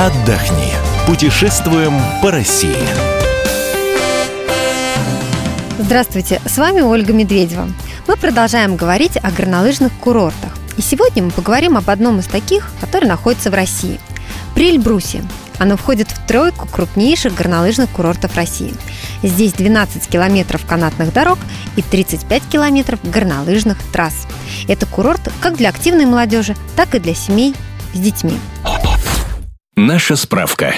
отдохни. Путешествуем по России. Здравствуйте, с вами Ольга Медведева. Мы продолжаем говорить о горнолыжных курортах. И сегодня мы поговорим об одном из таких, который находится в России. При Эльбрусе. Оно входит в тройку крупнейших горнолыжных курортов России. Здесь 12 километров канатных дорог и 35 километров горнолыжных трасс. Это курорт как для активной молодежи, так и для семей с детьми. Наша справка.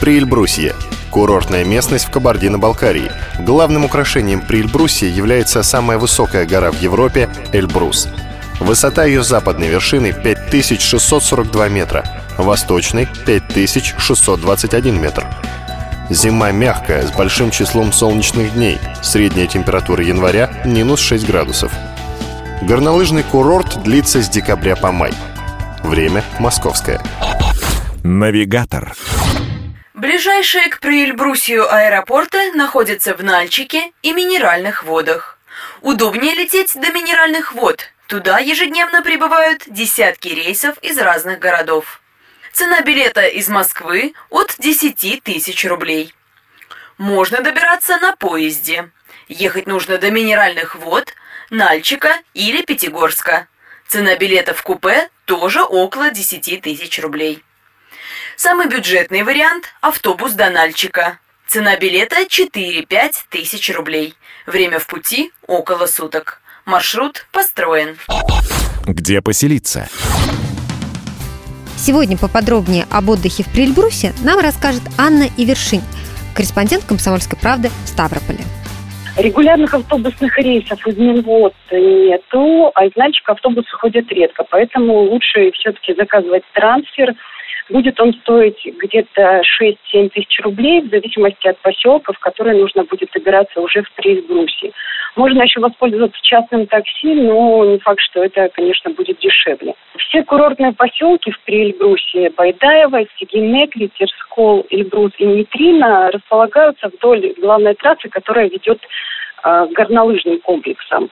Приэльбрусье. Курортная местность в Кабардино-Балкарии. Главным украшением Приэльбрусья является самая высокая гора в Европе – Эльбрус. Высота ее западной вершины 5642 метра, восточной – 5621 метр. Зима мягкая, с большим числом солнечных дней. Средняя температура января – минус 6 градусов. Горнолыжный курорт длится с декабря по май. Время – московское. Навигатор. Ближайшие к Приэльбрусью аэропорты находятся в Нальчике и Минеральных водах. Удобнее лететь до Минеральных вод. Туда ежедневно прибывают десятки рейсов из разных городов. Цена билета из Москвы от 10 тысяч рублей. Можно добираться на поезде. Ехать нужно до Минеральных вод, Нальчика или Пятигорска. Цена билета в купе тоже около 10 тысяч рублей. Самый бюджетный вариант – автобус до Нальчика. Цена билета 4-5 тысяч рублей. Время в пути – около суток. Маршрут построен. Где поселиться? Сегодня поподробнее об отдыхе в Прильбрусе нам расскажет Анна Ивершинь, корреспондент «Комсомольской правды» в Ставрополе. Регулярных автобусных рейсов из Минвод нету, а из Нальчика автобусы ходят редко, поэтому лучше все-таки заказывать трансфер – Будет он стоить где-то 6-7 тысяч рублей в зависимости от поселка, в который нужно будет добираться уже в Приэльбрусе. Можно еще воспользоваться частным такси, но не факт, что это, конечно, будет дешевле. Все курортные поселки в Приэльбрусе Байдаево, Сигинек, Литерскол, Эльбрус и Нитрина располагаются вдоль главной трассы, которая ведет к горнолыжным комплексам.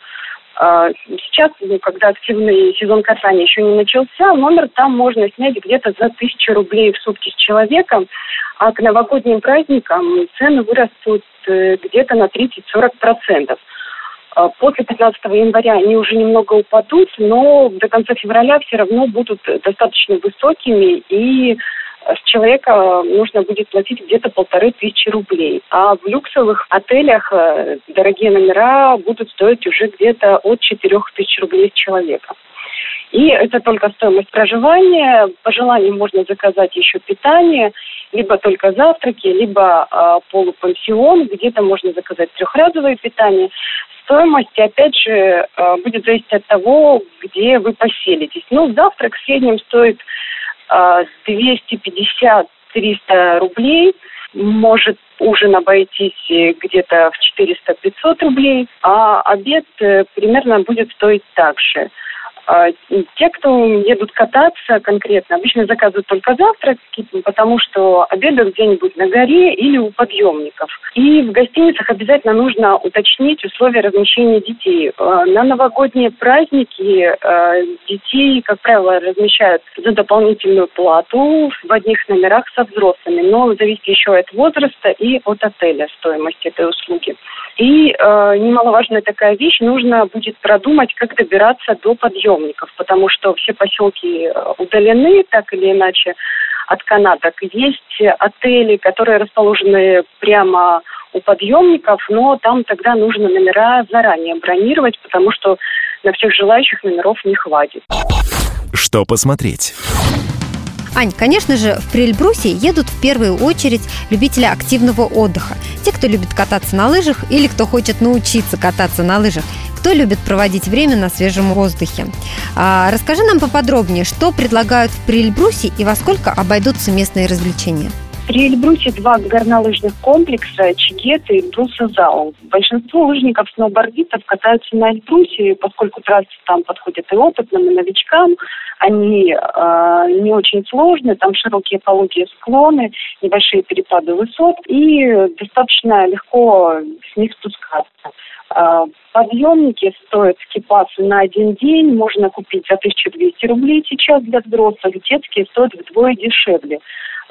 А, сейчас, ну, когда активный сезон катания еще не начался, номер там можно снять где-то за тысячу рублей в сутки с человеком, а к новогодним праздникам цены вырастут э, где-то на 30-40%. А, после 15 января они уже немного упадут, но до конца февраля все равно будут достаточно высокими и с человека нужно будет платить где-то полторы тысячи рублей. А в люксовых отелях э, дорогие номера будут стоить уже где-то от четырех тысяч рублей с человека. И это только стоимость проживания. По желанию можно заказать еще питание, либо только завтраки, либо э, полупансион. Где-то можно заказать трехразовое питание. Стоимость, опять же, э, будет зависеть от того, где вы поселитесь. Ну, завтрак в среднем стоит 250-300 рублей. Может ужин обойтись где-то в 400-500 рублей, а обед э, примерно будет стоить так же. А, те, кто едут кататься конкретно, обычно заказывают только завтрак, потому что обедают где-нибудь на горе или у подъемников. И в гостиницах обязательно нужно уточнить условия размещения детей. А, на новогодние праздники а, детей, как правило, размещают за дополнительную плату в одних номерах со взрослыми, но зависит еще от возраста и от отеля стоимость этой услуги. И немаловажная такая вещь, нужно будет продумать, как добираться до подъемников, потому что все поселки э, удалены так или иначе от канаток. Есть отели, которые расположены прямо у подъемников, но там тогда нужно номера заранее бронировать, потому что на всех желающих номеров не хватит. Что посмотреть? Ань, конечно же, в Прельбрусе едут в первую очередь любители активного отдыха. Те, кто любит кататься на лыжах или кто хочет научиться кататься на лыжах. Кто любит проводить время на свежем воздухе. А, расскажи нам поподробнее, что предлагают в Прельбрусе и во сколько обойдутся местные развлечения. При Эльбрусе два горнолыжных комплекса Чигет и Эльбруса Заун. Большинство лыжников сноубордистов катаются на Эльбрусе, поскольку трассы там подходят и опытным, и новичкам. Они э, не очень сложные, там широкие пологие склоны, небольшие перепады высот, и достаточно легко с них спускаться. Э, подъемники стоят скипасы на один день, можно купить за 1200 рублей сейчас для взрослых, детские стоят вдвое дешевле.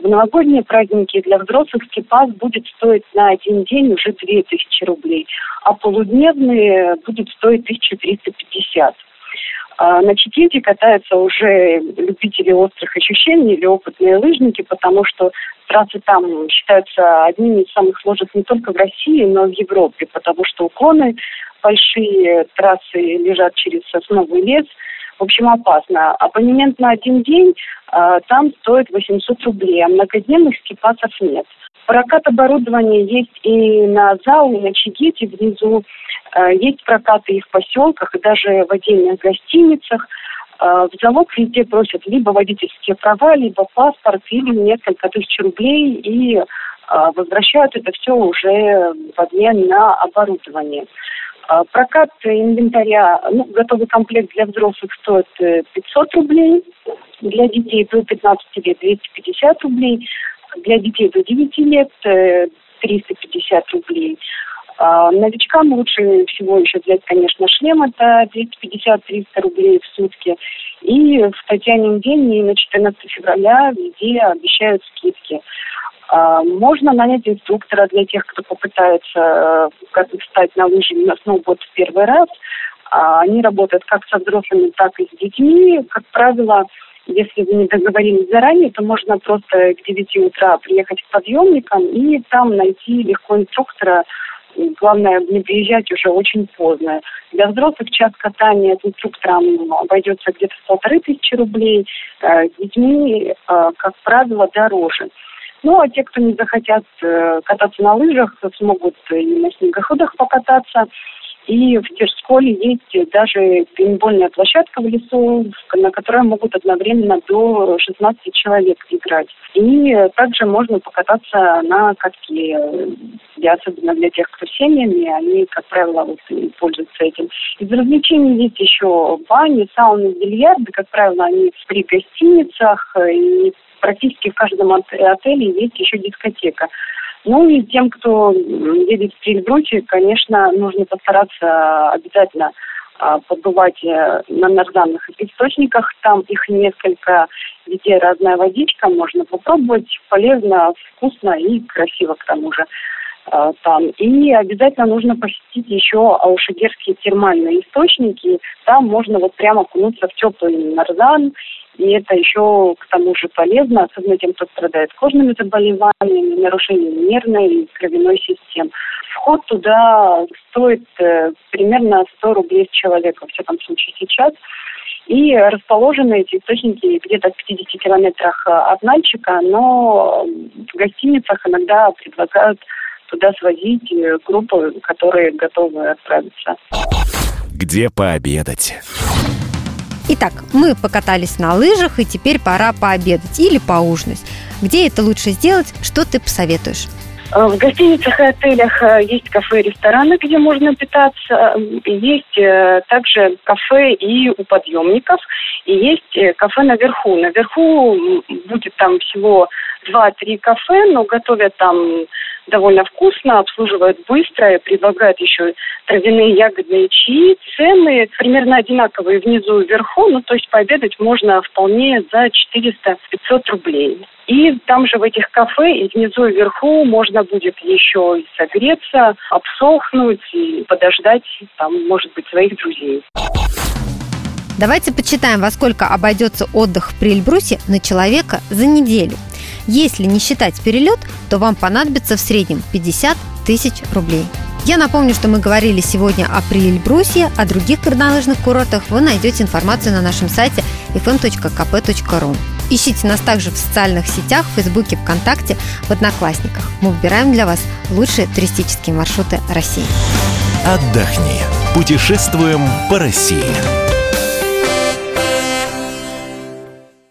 В новогодние праздники для взрослых скипас будет стоить на один день уже 2000 рублей, а полудневные будет стоить 1350. А на Читинте катаются уже любители острых ощущений или опытные лыжники, потому что трассы там считаются одними из самых сложных не только в России, но и в Европе, потому что уклоны большие, трассы лежат через сосновый лес. В общем, опасно. Абонемент на один день э, там стоит 800 рублей, а многодневных скипасов нет. Прокат оборудования есть и на ЗАУ, и на Чигите внизу. Э, есть прокаты и в поселках, и даже в отдельных гостиницах. Э, в залог везде просят либо водительские права, либо паспорт, или несколько тысяч рублей, и э, возвращают это все уже в обмен на оборудование. Прокат инвентаря, ну, готовый комплект для взрослых стоит 500 рублей, для детей до 15 лет 250 рублей, для детей до 9 лет 350 рублей. А, новичкам лучше всего еще взять, конечно, шлем, это 250-300 рублей в сутки. И в Татьянин день и на 14 февраля везде обещают скидки. А, можно нанять инструктора для тех, кто попытается э, встать на лыжи на сноуборд в первый раз. А, они работают как со взрослыми, так и с детьми. Как правило, если вы не договорились заранее, то можно просто к 9 утра приехать к подъемникам и там найти легко инструктора, главное не приезжать уже очень поздно. Для взрослых час катания с инструктором обойдется где-то полторы тысячи рублей, э, с детьми, э, как правило, дороже. Ну, а те, кто не захотят э, кататься на лыжах, смогут и на снегоходах покататься. И в Тверсколе есть даже пейнтбольная площадка в лесу, на которой могут одновременно до 16 человек играть. И также можно покататься на катке, для, особенно для тех, кто семьями, они, как правило, вот, пользуются этим. Из развлечений есть еще бани, сауны, бильярды, как правило, они при гостиницах, и практически в каждом отеле есть еще дискотека. Ну и тем, кто едет в Эльбрусе, конечно, нужно постараться обязательно а, побывать э, на нарзанных источниках. Там их несколько, везде разная водичка, можно попробовать. Полезно, вкусно и красиво к тому же а, там. И обязательно нужно посетить еще аушегерские термальные источники. Там можно вот прямо окунуться в теплый нарзан и это еще к тому же полезно, особенно тем, кто страдает кожными заболеваниями, нарушением нервной и кровяной системы. Вход туда стоит э, примерно 100 рублей с человека, во всяком случае сейчас. И расположены эти источники где-то в 50 километрах э, от Нальчика, но в гостиницах иногда предлагают туда свозить э, группы, которые готовы отправиться. Где пообедать? Итак, мы покатались на лыжах, и теперь пора пообедать или поужинать. Где это лучше сделать? Что ты посоветуешь? Э, в гостиницах и отелях э, есть кафе и рестораны, где можно питаться. Есть э, также кафе и у подъемников. И есть кафе наверху. Наверху будет там всего два-три кафе, но готовят там довольно вкусно, обслуживают быстро, и предлагают еще травяные ягодные чаи. Цены примерно одинаковые внизу и вверху, ну то есть пообедать можно вполне за 400-500 рублей. И там же в этих кафе и внизу и вверху можно будет еще и согреться, обсохнуть и подождать, там, может быть, своих друзей. Давайте почитаем, во сколько обойдется отдых при Эльбрусе на человека за неделю. Если не считать перелет, то вам понадобится в среднем 50 тысяч рублей. Я напомню, что мы говорили сегодня о Приэльбрусе, о других горнолыжных курортах. Вы найдете информацию на нашем сайте fm.kp.ru. Ищите нас также в социальных сетях, в Фейсбуке, ВКонтакте, в Одноклассниках. Мы выбираем для вас лучшие туристические маршруты России. Отдохни. Путешествуем по России.